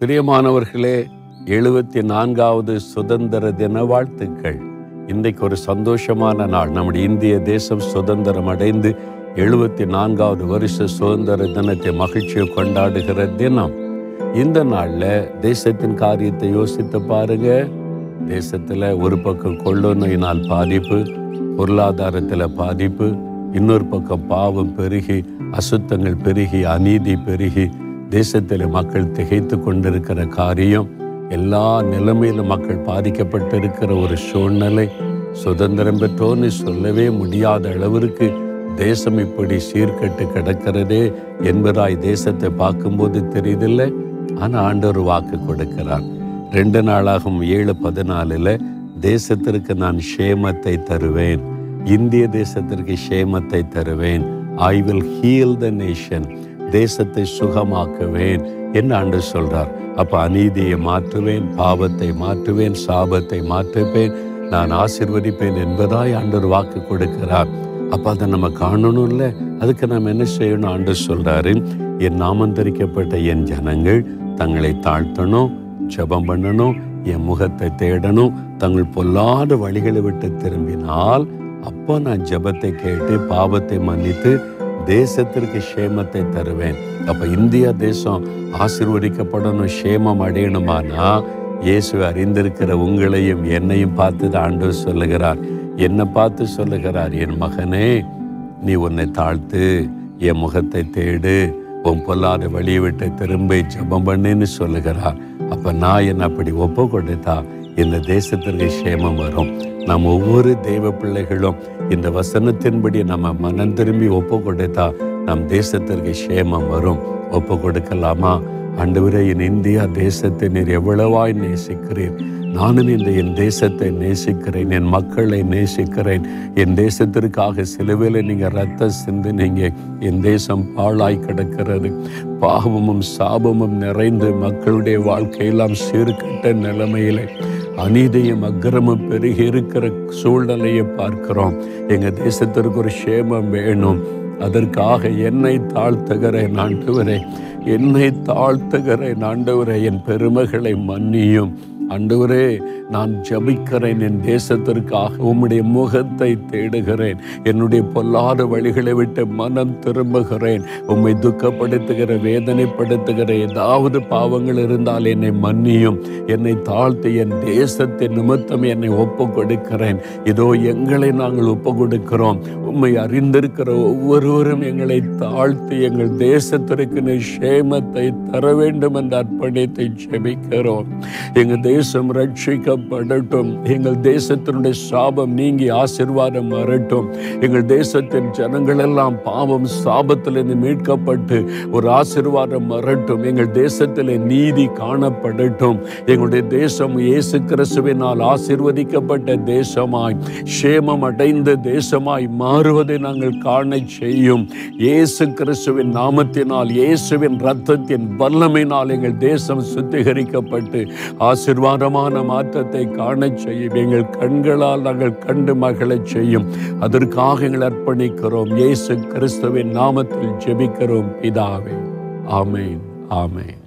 பிரியமானவர்களே எழுபத்தி நான்காவது சுதந்திர தின வாழ்த்துக்கள். இன்றைக்கு ஒரு சந்தோஷமான நாள். நம்முடைய இந்திய தேசம் சுதந்திரம் அடைந்து எழுபத்தி நான்காவது வருஷ சுதந்திர தினத்தை மகிழ்ச்சியை கொண்டாடுகிற தினம். இந்த நாளில் தேசத்தின் காரியத்தை யோசித்து பாருங்க. தேசத்தில் ஒரு பக்கம் கொள்ளு நோயினால் பாதிப்பு பொருளாதாரத்தில் பாதிப்பு இன்னொரு பக்கம் பாவம் பெருகி அசுத்தங்கள் பெருகி அநீதி பெருகி தேசத்தில் மக்கள் திகைத்து கொண்டிருக்கிற காரியம் எல்லா நிலைமையிலும் மக்கள் பாதிக்கப்பட்டிருக்கிற ஒரு சூழ்நிலை. சுதந்திரம் பெற்றோன்னு சொல்லவே முடியாத அளவிற்கு தேசம் இப்படி சீர்கெட்டு கிடக்கிறதே என்பதாய் தேசத்தை பார்க்கும்போது தெரியுதில்லை. ஆனால் ஆண்டவர் வாக்கு கொடுக்கிறார். ரெண்டு நாளாகும் ஏழு பதினாலில் தேசத்திற்கு நான் ஷேமத்தை தருவேன். இந்திய தேசத்திற்கு ஷேமத்தை தருவேன். I will heal the nation தேசத்தை சுகமாக்குவேன் என்று ஆண்டு சொல்றார். அப்ப அநீதியை மாற்றுவேன் பாவத்தை மாற்றுவேன் சாபத்தை மாற்றுவேன் நான் ஆசிர்வதிப்பேன் என்பதாய் ஆண்டவர் வாக்கு கொடுக்கிறார். அப்ப அதை நம்ம காணணும்ல? அதுக்கு நாம் என்ன செய்யணும்? ஆண்டு சொல்றாரு என் நாமந்தரிக்கப்பட்ட என் ஜனங்கள் தங்களை தாழ்த்தணும் ஜெபம் பண்ணணும் என் முகத்தை தேடணும் தங்கள் பொல்லாத வழிகளை விட்டு திரும்பினால் அப்போ நான் ஜெபத்தை கேட்டு பாவத்தை மன்னித்து தேசத்திற்கு ஷேமத்தை தருவேன். அப்ப இந்தியா தேசம் ஆசிர்வதிக்கப்படணும் ஷேமம் அடையணுமானா? இயேசு அறிந்திருக்கிற உங்களையும் என்னையும் பார்த்து தான் ஆண்டவர் சொல்லுகிறார். என்னை பார்த்து சொல்லுகிறார் என் மகனே நீ உன்னை தாழ்த்து என் முகத்தை தேடு உன் பொல்லாத வழியை விட்டு திரும்ப ஜெபம் பண்ணுன்னு சொல்லுகிறார். அப்ப நான் என்ன அப்படி ஒப்பு கொடுத்தா இந்த தேசத்திற்கு சேமம் வரும். நம் ஒவ்வொரு தெய்வ பிள்ளைகளும் இந்த வசனத்தின்படி நம்ம மனம் திரும்பி ஒப்பு கொடுத்தா நம் தேசத்திற்கு சேமம் வரும். ஒப்பு கொடுக்கலாமா ஆண்டவரே என் இந்தியா தேசத்தை நீர் எவ்வளவாய் நேசிக்கிறீர். நானும் இந்த என் தேசத்தை நேசிக்கிறேன் என் மக்களை நேசிக்கிறேன். என் தேசத்திற்காக சிலுவையில் நீங்கள் ரத்த சிந்தினீங்க. என் தேசம் பாழாய் கிடக்கிறது. பாவமும் சாபமும் நிறைந்து மக்களுடைய வாழ்க்கையெல்லாம் சீர்கட்ட நிலைமையிலே அநீதியும் அக்கிரமும் பெருகி இருக்கிற சூழ்நிலையை பார்க்கிறோம். எங்க தேசத்திற்கு ஒரு சேமம் வேணும். அதற்காக என்னை தாழ்த்துகிறேன் ஆண்டவரே. என்னை தாழ்த்துகிறேன் ஆண்டவரே. என் பெருமைகளை மன்னியும். ஆண்டவரே நான் ஜபிக்கிறேன். என் தேசத்திற்காக உம்முடைய முகத்தை தேடுகிறேன். என்னுடைய பொல்லாத வழிகளை விட்டு மனம் திரும்புகிறேன். உம்மை துக்கப்படுத்துகிற வேதனைப்படுத்துகிற ஏதாவது பாவங்கள் இருந்தால் என்னை மன்னியும். என்னை தாழ்த்தி என் தேசத்தின் நிமித்தம் என்னை ஒப்பு கொடுக்கிறேன் இதோ எங்களை நாங்கள் ஒப்பு கொடுக்கிறோம் உம்மை அறிந்திருக்கிற ஒவ்வொருவரும் எங்களை தாழ்த்தி எங்கள் தேசத்திற்கு நீ சேமத்தை தர வேண்டும் என்ற அர்ப்பணித்தை செபிக்கிறோம் எங்கள் தேசம் ரட்சிக்கப்படட்டும். எங்கள் தேசத்தினுடைய சாபம் நீங்கி ஆசிர்வாதம் வரட்டும். எங்கள் தேசத்தின் ஜனங்கள் எல்லாம் பாவம் சாபத்திலிருந்து மீட்கப்பட்டு ஒரு ஆசிர்வாதம் வரட்டும். எங்கள் தேசத்தில் நீதி காணப்படட்டும். எங்களுடைய தேசம் இயேசு கிறிஸ்துவினால் ஆசிர்வதிக்கப்பட்ட தேசமாய் சேமம் அடைந்த தேசமாய் மாறுவதை நாங்கள் காண செய்யும். இயேசு கிறிஸ்துவின் நாமத்தினால் இயேசுவின் ரத்தத்தின் வல்லமையினால் எங்கள் தேசம் சுத்திகரிக்கப்பட்டு ஆசிர்வாதமான மாற்றத்தை காண செய்யும். எங்கள் கண்களால் நாங்கள் கண்டு மகளச் செய்யும். அதற்காக எங்கள் அர்ப்பணிக்கிறோம். இயேசு கிறிஸ்துவின் நாமத்தில் ஜெபிக்கிறோம். பிதாவே. ஆமேன். ஆமேன்.